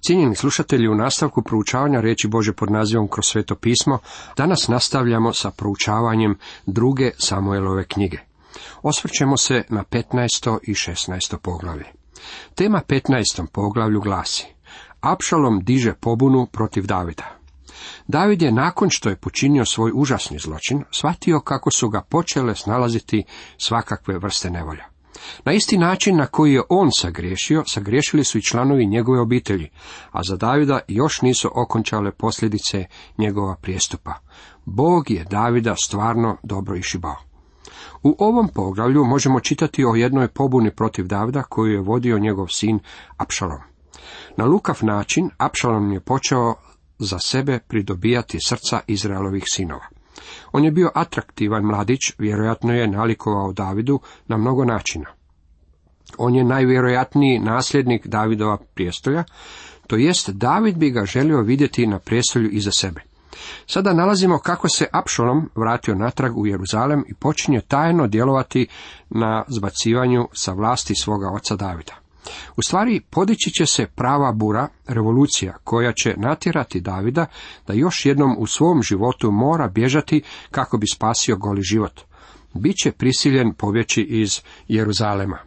Cijenjeni slušatelji, u nastavku proučavanja riječi Bože pod nazivom kroz sveto pismo, danas nastavljamo sa proučavanjem druge Samuelove knjige. Osvrćemo se na 15. i 16. poglavlje. Tema 15. poglavlju glasi Apšalom diže pobunu protiv Davida. David je nakon što je počinio svoj užasni zločin, shvatio kako su ga počele snalaziti svakakve vrste nevolja. Na isti način na koji je on sagriješio, sagriješili su i članovi njegove obitelji, a za Davida još nisu okončale posljedice njegova prijestupa. Bog je Davida stvarno dobro išibao. U ovom poglavlju možemo čitati o jednoj pobuni protiv Davida koju je vodio njegov sin Apšalom. Na lukav način Apšalom je počeo za sebe pridobijati srca Izraelovih sinova. On je bio atraktivan mladić, vjerojatno je nalikovao Davidu na mnogo načina. On je najvjerojatniji nasljednik Davidova prijestolja, to jest David bi ga želio vidjeti na prijestolju iza sebe. Sada nalazimo kako se Apšolom vratio natrag u Jeruzalem i počinje tajno djelovati na zbacivanju sa vlasti svoga oca Davida. U stvari, podići će se prava bura, revolucija, koja će natjerati Davida da još jednom u svom životu mora bježati kako bi spasio goli život. Biće prisiljen pobjeći iz Jeruzalema.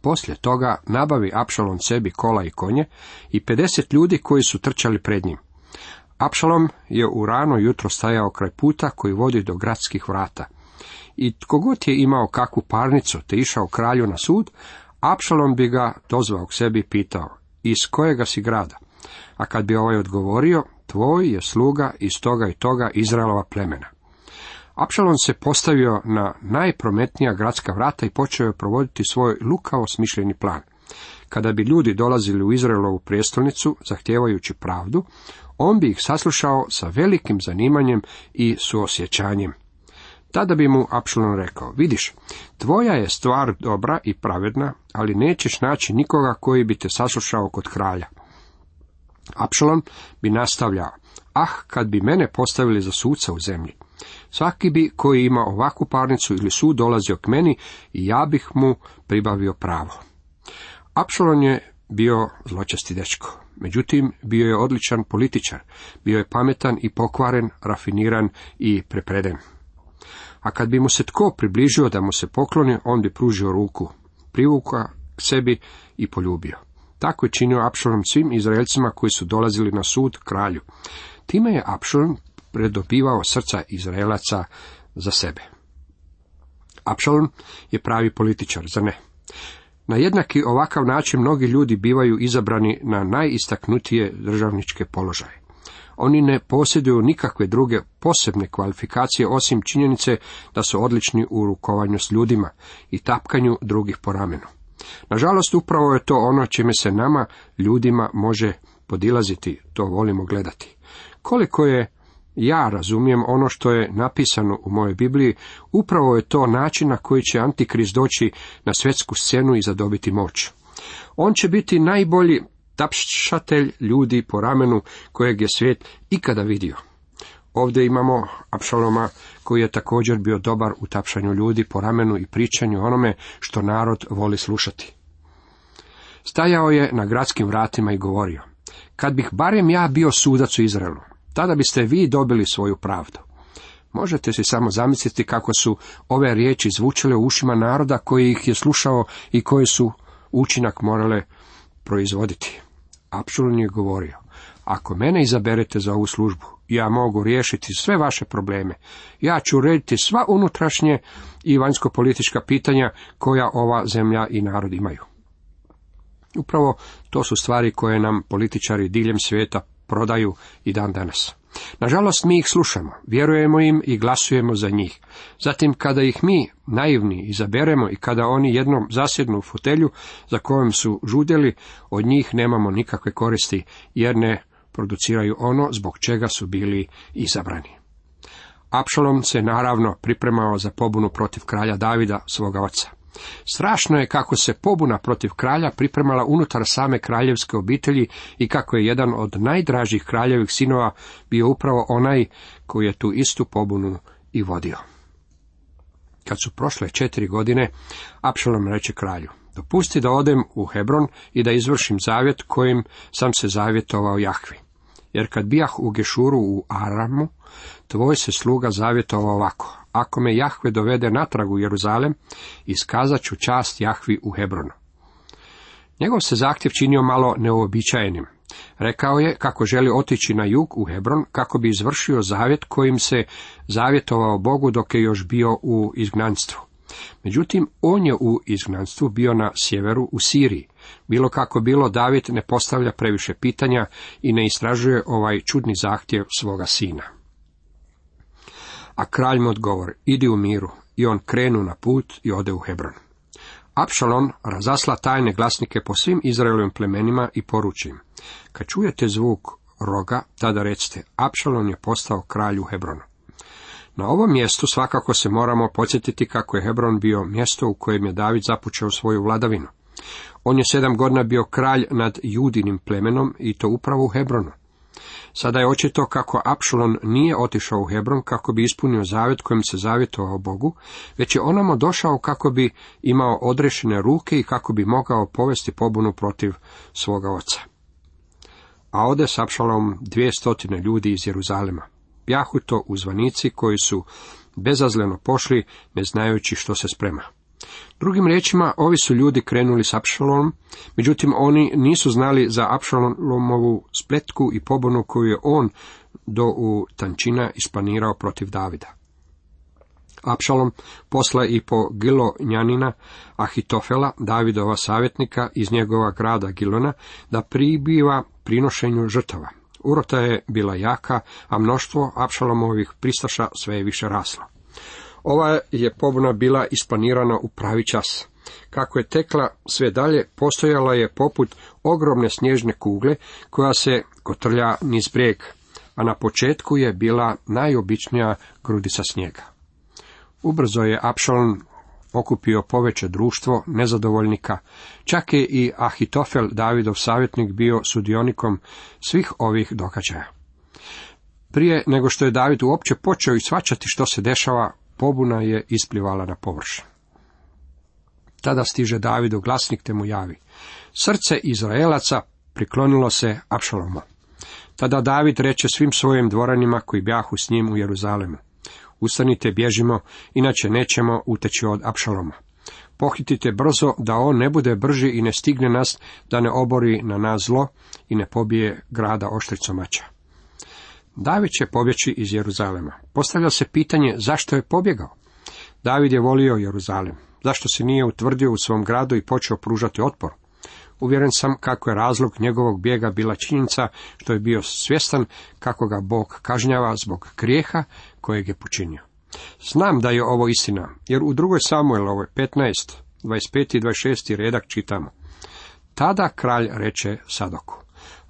Poslije toga nabavi Apšalom sebi kola i konje i 50 ljudi koji su trčali pred njim. Apšalom je u rano jutro stajao kraj puta koji vodi do gradskih vrata. I tko god je imao kakvu parnicu te išao kralju na sud, Apšalom bi ga dozvao k sebi i pitao, iz kojega si grada? A kad bi ovaj odgovorio, tvoj je sluga iz toga i toga Izraelova plemena. Apšalon se postavio na najprometnija gradska vrata i počeo je provoditi svoj lukavo smišljeni plan. Kada bi ljudi dolazili u Izraelovu prijestolnicu, zahtijevajući pravdu, on bi ih saslušao sa velikim zanimanjem i suosjećanjem. Tada bi mu Apšalon rekao, vidiš, tvoja je stvar dobra i pravedna, ali nećeš naći nikoga koji bi te saslušao kod kralja. Apšalon bi nastavljao, ah, kad bi mene postavili za suca u zemlji. Svaki bi koji ima ovakvu parnicu ili sud dolazio k meni i ja bih mu pribavio pravo. Apšalon je bio zločasti dečko. Međutim, bio je odličan političar, bio je pametan i pokvaren, rafiniran i prepreden a kad bi mu se tko približio da mu se pokloni, on bi pružio ruku, privuka sebi i poljubio. Tako je činio Apšalom svim Izraelcima koji su dolazili na sud kralju. Time je Apšalom predobivao srca Izraelaca za sebe. Apšalom je pravi političar, za ne? Na jednaki ovakav način mnogi ljudi bivaju izabrani na najistaknutije državničke položaje. Oni ne posjeduju nikakve druge posebne kvalifikacije osim činjenice da su odlični u rukovanju s ljudima i tapkanju drugih po ramenu. Nažalost, upravo je to ono čime se nama, ljudima, može podilaziti, to volimo gledati. Koliko je ja razumijem ono što je napisano u mojoj Bibliji, upravo je to način na koji će Antikriz doći na svjetsku scenu i zadobiti moć. On će biti najbolji tapšatelj ljudi po ramenu kojeg je svijet ikada vidio. Ovdje imamo Apšaloma koji je također bio dobar u tapšanju ljudi po ramenu i pričanju onome što narod voli slušati. Stajao je na gradskim vratima i govorio, kad bih barem ja bio sudac u Izraelu, tada biste vi dobili svoju pravdu. Možete si samo zamisliti kako su ove riječi zvučile u ušima naroda koji ih je slušao i koji su učinak morale proizvoditi. Apšulon je govorio, ako mene izaberete za ovu službu, ja mogu riješiti sve vaše probleme. Ja ću urediti sva unutrašnje i vanjsko-politička pitanja koja ova zemlja i narod imaju. Upravo to su stvari koje nam političari diljem svijeta prodaju i dan danas. Nažalost, mi ih slušamo, vjerujemo im i glasujemo za njih. Zatim, kada ih mi, naivni, izaberemo i kada oni jednom zasjednu u fotelju za kojom su žudjeli, od njih nemamo nikakve koristi, jer ne produciraju ono zbog čega su bili izabrani. Apšalom se naravno pripremao za pobunu protiv kralja Davida, svoga oca. Strašno je kako se pobuna protiv kralja pripremala unutar same kraljevske obitelji i kako je jedan od najdražih kraljevih sinova bio upravo onaj koji je tu istu pobunu i vodio. Kad su prošle četiri godine, Apšalom reče kralju, Dopusti da odem u Hebron i da izvršim zavjet kojim sam se zavjetovao Jahvi. Jer kad bijah u Gešuru u Aramu, tvoj se sluga zavjetovao ovako. Ako me Jahve dovede natrag u Jeruzalem, iskazat ću čast Jahvi u Hebronu. Njegov se zahtjev činio malo neobičajenim. Rekao je kako želi otići na jug u Hebron kako bi izvršio zavjet kojim se zavjetovao Bogu dok je još bio u izgnanstvu. Međutim, on je u izgnanstvu bio na sjeveru u Siriji. Bilo kako bilo, David ne postavlja previše pitanja i ne istražuje ovaj čudni zahtjev svoga sina. A kralj mu odgovori, idi u miru, i on krenu na put i ode u Hebron. Apšalon razasla tajne glasnike po svim Izraelovim plemenima i poruči im. Kad čujete zvuk roga, tada recite, Apšalon je postao kralj u Hebronu. Na ovom mjestu svakako se moramo podsjetiti kako je Hebron bio mjesto u kojem je David započeo svoju vladavinu. On je sedam godina bio kralj nad judinim plemenom i to upravo u Hebronu. Sada je očito kako Apšulon nije otišao u Hebron kako bi ispunio zavjet kojim se zavjetovao Bogu, već je onamo došao kako bi imao odrešene ruke i kako bi mogao povesti pobunu protiv svoga oca. A ode s Apšalom dvije stotine ljudi iz Jeruzalema. Bjahu to uzvanici koji su bezazleno pošli, ne znajući što se sprema. Drugim riječima, ovi su ljudi krenuli s Apšalomom, međutim oni nisu znali za Apšalomovu spletku i pobunu koju je on do u tančina isplanirao protiv Davida. Apšalom posla i po Gilo Njanina Ahitofela, Davidova savjetnika iz njegova grada Gilona, da pribiva prinošenju žrtava. Urota je bila jaka, a mnoštvo Apšalomovih pristaša sve je više raslo. Ova je pobuna bila isplanirana u pravi čas. Kako je tekla sve dalje, postojala je poput ogromne snježne kugle koja se kotrlja niz brijeg, a na početku je bila najobičnija grudica snijega. Ubrzo je Apšalon okupio poveće društvo nezadovoljnika, čak je i Ahitofel, Davidov savjetnik, bio sudionikom svih ovih događaja. Prije nego što je David uopće počeo i svačati što se dešava, pobuna je isplivala na površinu. Tada stiže Davidu glasnik te mu javi. Srce Izraelaca priklonilo se Apšaloma. Tada David reče svim svojim dvoranima koji bjahu s njim u Jeruzalemu. Ustanite, bježimo, inače nećemo uteći od Apšaloma. Pohitite brzo da on ne bude brži i ne stigne nas, da ne obori na nas zlo i ne pobije grada oštricom mača. David će pobjeći iz Jeruzalema. Postavlja se pitanje zašto je pobjegao. David je volio Jeruzalem. Zašto se nije utvrdio u svom gradu i počeo pružati otpor? Uvjeren sam kako je razlog njegovog bijega bila činjenica što je bio svjestan kako ga Bog kažnjava zbog grijeha kojeg je počinio. Znam da je ovo istina, jer u drugoj Samuelovoj 15, 25 i 26 redak čitamo. Tada kralj reče Sadoku,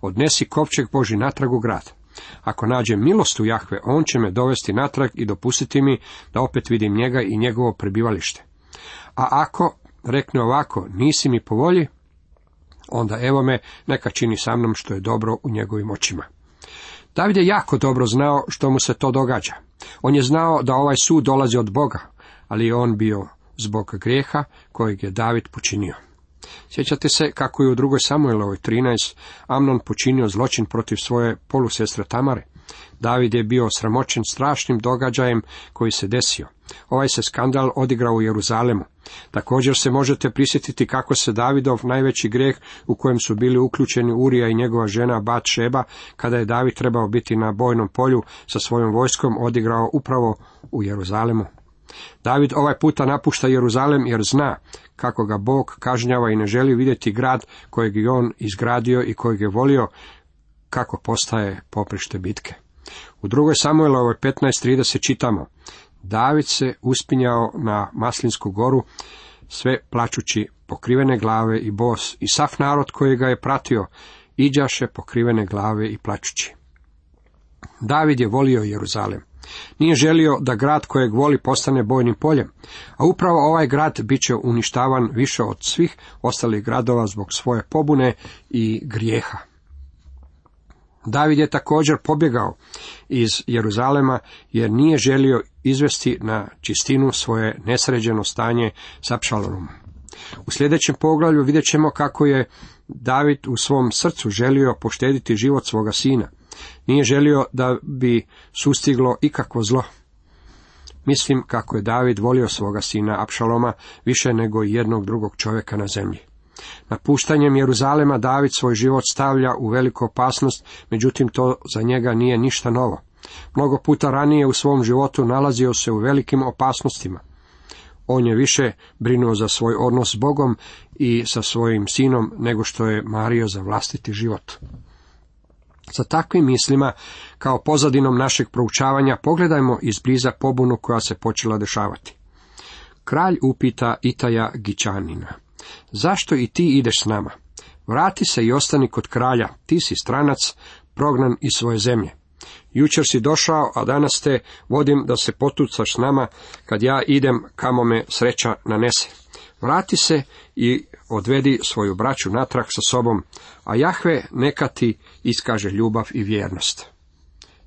odnesi kovčeg Boži natrag u grad. Ako nađem milost u Jahve, on će me dovesti natrag i dopustiti mi da opet vidim njega i njegovo prebivalište. A ako, rekne ovako, nisi mi po volji, onda evo me, neka čini sa mnom što je dobro u njegovim očima. David je jako dobro znao što mu se to događa. On je znao da ovaj sud dolazi od Boga, ali je on bio zbog grijeha kojeg je David počinio. Sjećate se kako je u drugoj Samuelovoj 13 Amnon počinio zločin protiv svoje polusestre Tamare. David je bio sramoćen strašnim događajem koji se desio. Ovaj se skandal odigrao u Jeruzalemu. Također se možete prisjetiti kako se Davidov najveći grijeh u kojem su bili uključeni Urija i njegova žena Bat Šeba, kada je David trebao biti na bojnom polju sa svojom vojskom, odigrao upravo u Jeruzalemu. David ovaj puta napušta Jeruzalem jer zna kako ga Bog kažnjava i ne želi vidjeti grad kojeg je on izgradio i kojeg je volio, kako postaje poprište bitke. U drugoj Samuelovoj 15.30 čitamo, David se uspinjao na Maslinsku goru, sve plačući pokrivene glave i bos, i sav narod koji ga je pratio, iđaše pokrivene glave i plačući. David je volio Jeruzalem. Nije želio da grad kojeg voli postane bojnim poljem, a upravo ovaj grad bit će uništavan više od svih ostalih gradova zbog svoje pobune i grijeha. David je također pobjegao iz Jeruzalema jer nije želio izvesti na čistinu svoje nesređeno stanje s Apšalomom. U sljedećem poglavlju vidjet ćemo kako je David u svom srcu želio poštediti život svoga sina. Nije želio da bi sustiglo ikakvo zlo. Mislim kako je David volio svoga sina Apšaloma više nego jednog drugog čovjeka na zemlji. Napuštanjem Jeruzalema David svoj život stavlja u veliku opasnost, međutim to za njega nije ništa novo. Mnogo puta ranije u svom životu nalazio se u velikim opasnostima. On je više brinuo za svoj odnos s Bogom i sa svojim sinom nego što je mario za vlastiti život. Sa takvim mislima, kao pozadinom našeg proučavanja, pogledajmo izbliza pobunu koja se počela dešavati. Kralj upita Itaja Gičanina. Zašto i ti ideš s nama? Vrati se i ostani kod kralja, ti si stranac, prognan iz svoje zemlje. Jučer si došao, a danas te vodim da se potucaš s nama, kad ja idem kamo me sreća nanese. Vrati se i odvedi svoju braću natrag sa sobom, a Jahve neka ti iskaže ljubav i vjernost.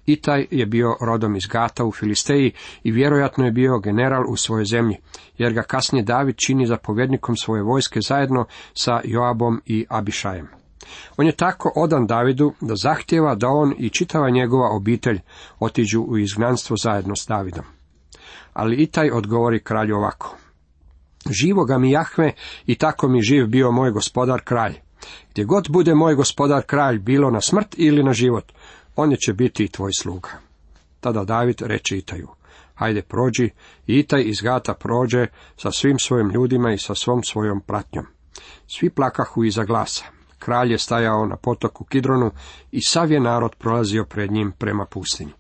Itaj je bio rodom iz Gata u Filisteji i vjerojatno je bio general u svojoj zemlji, jer ga kasnije David čini zapovjednikom svoje vojske zajedno sa Joabom i Abišajem. On je tako odan Davidu da zahtjeva da on i čitava njegova obitelj otiđu u izgnanstvo zajedno s Davidom. Ali Itaj odgovori kralju ovako. Živoga mi Jahve i tako mi živ bio moj gospodar kralj. Gdje god bude moj gospodar kralj, bilo na smrt ili na život, on će biti i tvoj sluga. Tada David reče Itaju, hajde prođi, i Itaj iz Gata prođe sa svim svojim ljudima i sa svom svojom pratnjom. Svi plakahu iza glasa. Kralj je stajao na potoku Kidronu i sav je narod prolazio pred njim prema pustinji.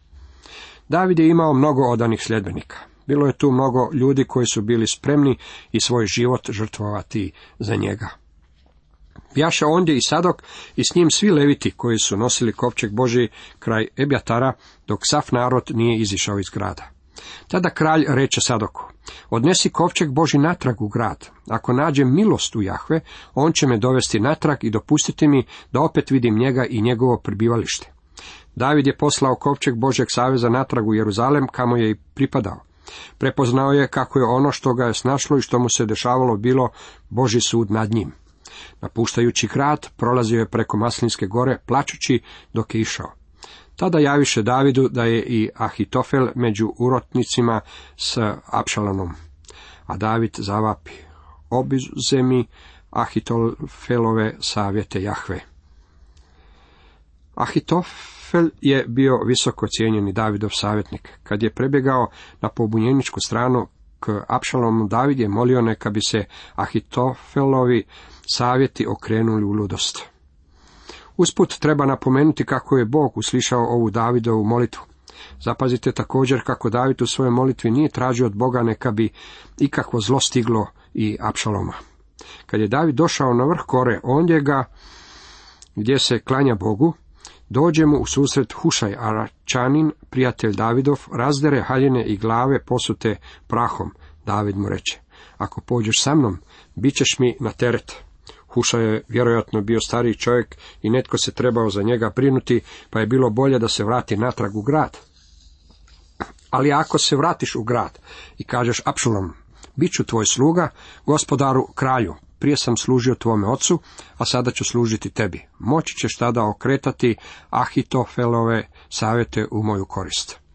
David je imao mnogo odanih sljedbenika. Bilo je tu mnogo ljudi koji su bili spremni i svoj život žrtvovati za njega. Bjaša ondje i Sadok i s njim svi leviti koji su nosili kovčeg Boži kraj Ebjatara, dok sav narod nije izišao iz grada. Tada kralj reče Sadoku, odnesi kovčeg Boži natrag u grad. Ako nađem milost u Jahve, on će me dovesti natrag i dopustiti mi da opet vidim njega i njegovo prebivalište. David je poslao kovčeg Božeg saveza natrag u Jeruzalem, kamo je i pripadao. Prepoznao je kako je ono što ga je snašlo i što mu se dešavalo bilo Boži sud nad njim. Napuštajući grad, prolazio je preko Maslinske gore, plačući dok je išao. Tada javiše Davidu da je i Ahitofel među urotnicima s Apšalonom. A David zavapi, obizemi Ahitofelove savjete Jahve. Ahitofel je bio visoko cijenjeni Davidov savjetnik. Kad je prebjegao na pobunjeničku stranu k Apšalomu, David je molio neka bi se Ahitofelovi savjeti okrenuli u ludost. Usput treba napomenuti kako je Bog uslišao ovu Davidovu molitvu. Zapazite također kako David u svojoj molitvi nije tražio od Boga neka bi ikakvo zlo stiglo i Apšaloma. Kad je David došao na vrh kore, ondje ga, gdje se klanja Bogu, dođe mu u susret Hušaj Aračanin, prijatelj Davidov, razdere haljine i glave posute prahom. David mu reče, ako pođeš sa mnom, bit ćeš mi na teret. Huša je vjerojatno bio stariji čovjek i netko se trebao za njega brinuti, pa je bilo bolje da se vrati natrag u grad. Ali ako se vratiš u grad i kažeš Apšulom, bit ću tvoj sluga, gospodaru kralju, prije sam služio tvome ocu, a sada ću služiti tebi. Moći ćeš tada okretati Ahitofelove savjete u moju korist.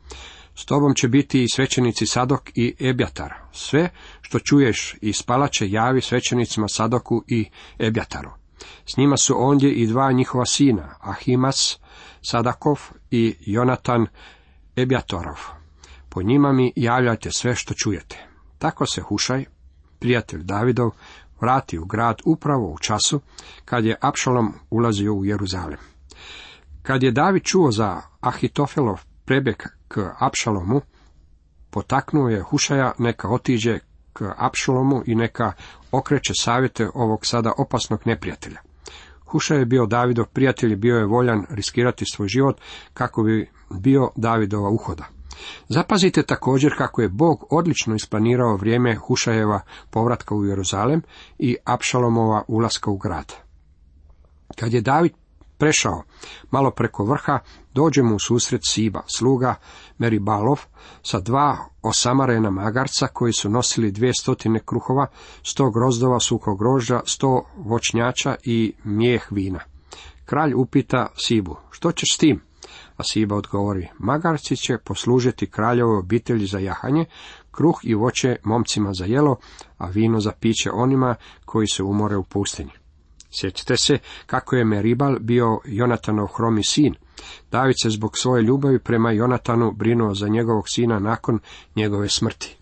S tobom će biti i svećenici Sadok i Ebjatar. Sve što čuješ i spalaće javi svećenicima Sadoku i Ebjataru. S njima su ondje i dva njihova sina, Ahimas Sadakov i Jonatan Ebjatorov. Po njima mi javljajte sve što čujete. Tako se Hušaj, prijatelj Davidov, vrati u grad upravo u času kad je Apšalom ulazio u Jeruzalem. Kad je David čuo za Ahitofelov prebjeg k Apšalomu, potaknuo je Hušaja neka otiđe k Apšalomu i neka okreće savjete ovog sada opasnog neprijatelja. Huša je bio Davidov prijatelj i bio je voljan riskirati svoj život kako bi bio Davidova uhoda. Zapazite također kako je Bog odlično isplanirao vrijeme Hušajeva povratka u Jeruzalem i Apšalomova ulaska u grad. Kad je David prešao malo preko vrha, dođe mu u susret Siba, sluga Meribalov, sa dva osamarena magarca koji su nosili dvije stotine kruhova, sto grozdova suhog grožđa, sto voćnjača i mijeh vina. Kralj upita Sibu, što ćeš s tim? A Siba odgovori, magarci će poslužiti kraljevoj obitelji za jahanje, kruh i voće momcima za jelo, a vino za piće onima koji se umore u pustinji. Sjećate se kako je Meribal bio Jonatanov hromi sin. David se zbog svoje ljubavi prema Jonatanu brinuo za njegovog sina nakon njegove smrti.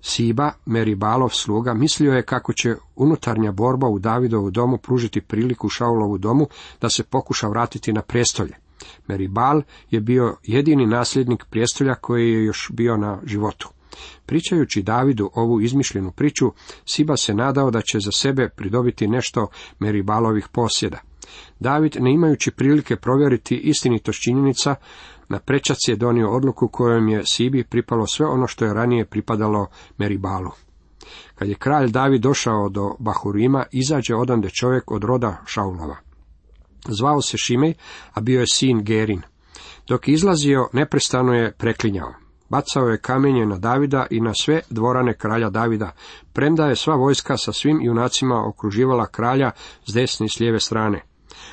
Siba, Meribalov sluga, mislio je kako će unutarnja borba u Davidovu domu pružiti priliku Šaulovu domu da se pokuša vratiti na prestolje. Meribal je bio jedini nasljednik prijestolja koji je još bio na životu. Pričajući Davidu ovu izmišljenu priču, Siba se nadao da će za sebe pridobiti nešto Meribalovih posjeda. David, ne imajući prilike provjeriti istinitost činjenica, na prečac je donio odluku kojom je Sibi pripalo sve ono što je ranije pripadalo Meribalu. Kad je kralj David došao do Bahurima, izađe odande čovjek od roda Šaulova. Zvao se Šimej, a bio je sin Gerin. Dok je izlazio, neprestano je preklinjao. Bacao je kamenje na Davida i na sve dvorane kralja Davida, premda je sva vojska sa svim junacima okruživala kralja s desne i s lijeve strane.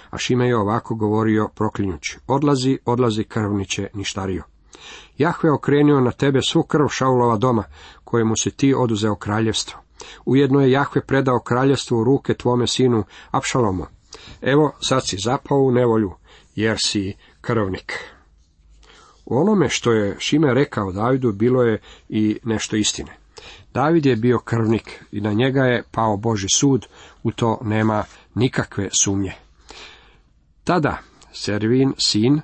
A Šime je ovako govorio proklinjući, odlazi, odlazi krvniće ništario. Jahve okrenio na tebe svu krv Šaulova doma, kojemu si ti oduzeo kraljevstvo. Ujedno je Jahve predao kraljevstvo u ruke tvome sinu Apšalomu. Evo, sad si zapao u nevolju, jer si krvnik. U onome što je Šime rekao Davidu bilo je i nešto istine. David je bio krvnik i na njega je pao Boži sud, u to nema nikakve sumnje. Tada Servin, sin,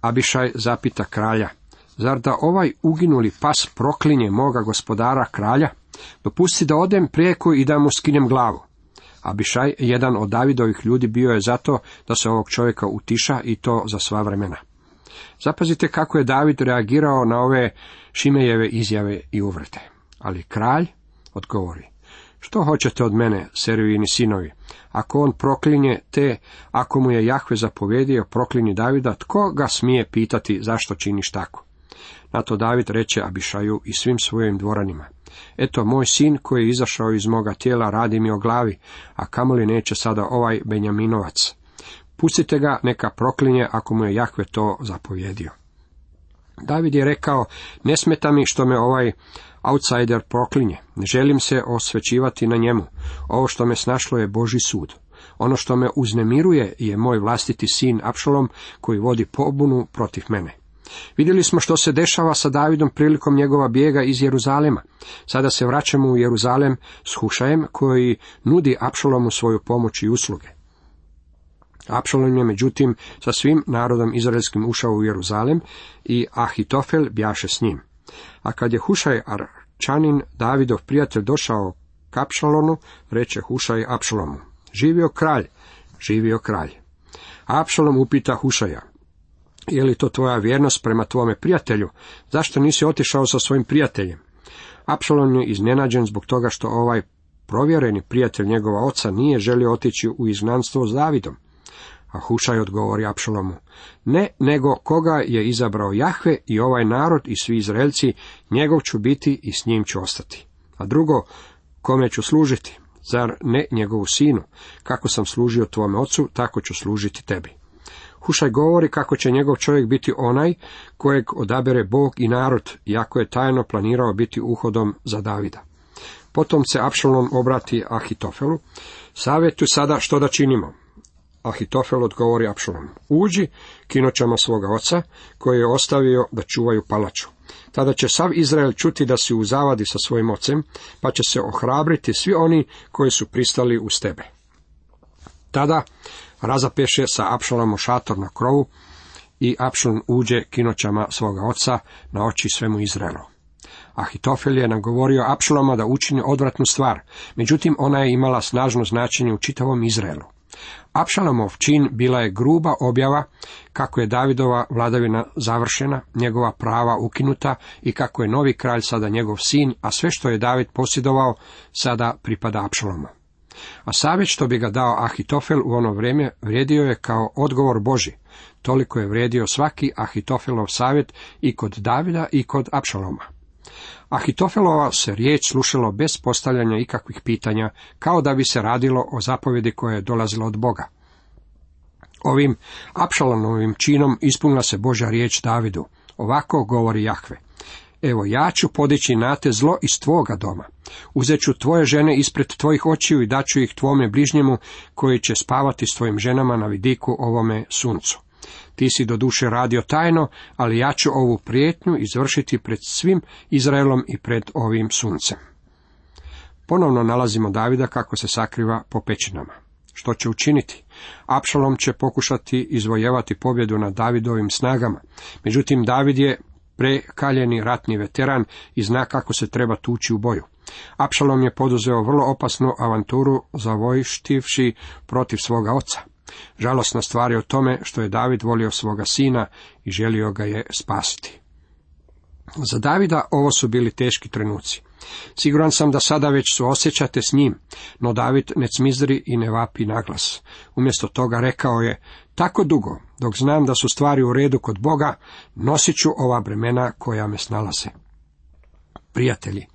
Abišaj zapita kralja, zar da ovaj uginuli pas proklinje moga gospodara kralja? Dopusti da odem prijeko i da mu skinem glavu. Abišaj, jedan od Davidovih ljudi, bio je zato da se ovog čovjeka utiša i to za sva vremena. Zapazite kako je David reagirao na ove Šimejeve izjave i uvrete. Ali kralj odgovori, što hoćete od mene, Servini sinovi? Ako on proklinje te, ako mu je Jahve zapovjedio proklini Davida, tko ga smije pitati zašto činiš tako? Na to David reče Abišaju i svim svojim dvoranima. Eto, moj sin koji je izašao iz moga tijela radi mi o glavi, a kamoli neće sada ovaj Benjaminovac. Pustite ga, neka proklinje ako mu je Jahve to zapovjedio. David je rekao, ne smeta mi što me ovaj outsider proklinje, ne želim se osvećivati na njemu, ovo što me snašlo je Boži sud. Ono što me uznemiruje je moj vlastiti sin Apšalom koji vodi pobunu protiv mene. Vidjeli smo što se dešava sa Davidom prilikom njegova bijega iz Jeruzalema. Sada se vraćamo u Jeruzalem s Hušajem koji nudi Apšalomu svoju pomoć i usluge. Apšalom je međutim sa svim narodom izraelskim ušao u Jeruzalem i Ahitofel bjaše s njim. A kad je Hušaj Arčanin, Davidov prijatelj, došao k Apšalonu, reče Hušaj Apšalomu, živio kralj, živio kralj. Apšalom upita Hušaja, je li to tvoja vjernost prema tvome prijatelju? Zašto nisi otišao sa svojim prijateljem? Apšalom je iznenađen zbog toga što ovaj provjereni prijatelj njegova oca nije želio otići u izgnanstvo s Davidom. A Hušaj odgovori Apšalomu, ne, nego koga je izabrao Jahve i ovaj narod i svi Izraelci, njegov ću biti i s njim ću ostati. A drugo, kome ću služiti? Zar ne njegovu sinu? Kako sam služio tvome ocu, tako ću služiti tebi. Hušaj govori kako će njegov čovjek biti onaj kojeg odabere Bog i narod, iako je tajno planirao biti uhodom za Davida. Potom se Apšalom obrati Ahitofelu, savjetuj sada što da činimo. Ahitofel odgovori Apšalom, uđi kinoćama svoga oca, koji je ostavio da čuvaju palaču. Tada će sav Izrael čuti da si u zavadi sa svojim ocem, pa će se ohrabriti svi oni koji su pristali uz tebe. Tada razapeše sa Apšalom šator na krovu i Apšalom uđe kinoćama svoga oca na oči svemu Izraelu. Ahitofel je nagovorio Apšaloma da učini odvratnu stvar, međutim ona je imala snažno značenje u čitavom Izraelu. Apšalomov čin bila je gruba objava kako je Davidova vladavina završena, njegova prava ukinuta i kako je novi kralj sada njegov sin, a sve što je David posjedovao sada pripada Apšalomu. A savjet što bi ga dao Ahitofel u ono vrijeme vrijedio je kao odgovor Boži. Toliko je vrijedio svaki Ahitofelov savjet i kod Davida i kod Apšaloma. Ahitofelova se riječ slušalo bez postavljanja ikakvih pitanja, kao da bi se radilo o zapovjedi koja je dolazila od Boga. Ovim Apšalonovim činom ispunila se Božja riječ Davidu. Ovako govori Jahve. Evo ja ću podići na te zlo iz tvoga doma. Uzet ću tvoje žene ispred tvojih očiju i daću ih tvome bližnjemu koji će spavati s tvojim ženama na vidiku ovome suncu. Ti si do duše radio tajno, ali ja ću ovu prijetnju izvršiti pred svim Izraelom i pred ovim suncem. Ponovno nalazimo Davida kako se sakriva po pećinama. Što će učiniti? Apšalom će pokušati izvojevati pobjedu nad Davidovim snagama. Međutim, David je prekaljeni ratni veteran i zna kako se treba tući u boju. Apšalom je poduzeo vrlo opasnu avanturu zavojštivši protiv svoga oca. Žalosna stvar je o tome što je David volio svoga sina i želio ga je spasiti. Za Davida ovo su bili teški trenuci. Siguran sam da sada već osjećate s njim, no David ne cmizri i ne vapi naglas. Umjesto toga rekao je, tako dugo, dok znam da su stvari u redu kod Boga, nosit ću ova bremena koja me snalaze. Prijatelji,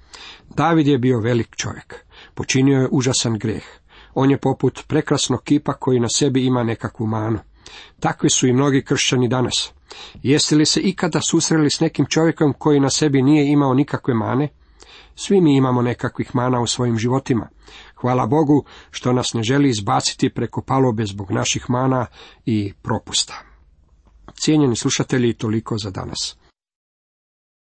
David je bio velik čovjek, počinio je užasan greh. On je poput prekrasnog kipa koji na sebi ima nekakvu manu. Takvi su i mnogi kršćani danas. Jeste li se ikada susreli s nekim čovjekom koji na sebi nije imao nikakve mane? Svi mi imamo nekakvih mana u svojim životima. Hvala Bogu što nas ne želi izbaciti preko palobe zbog naših mana i propusta. Cijenjeni slušatelji, toliko za danas.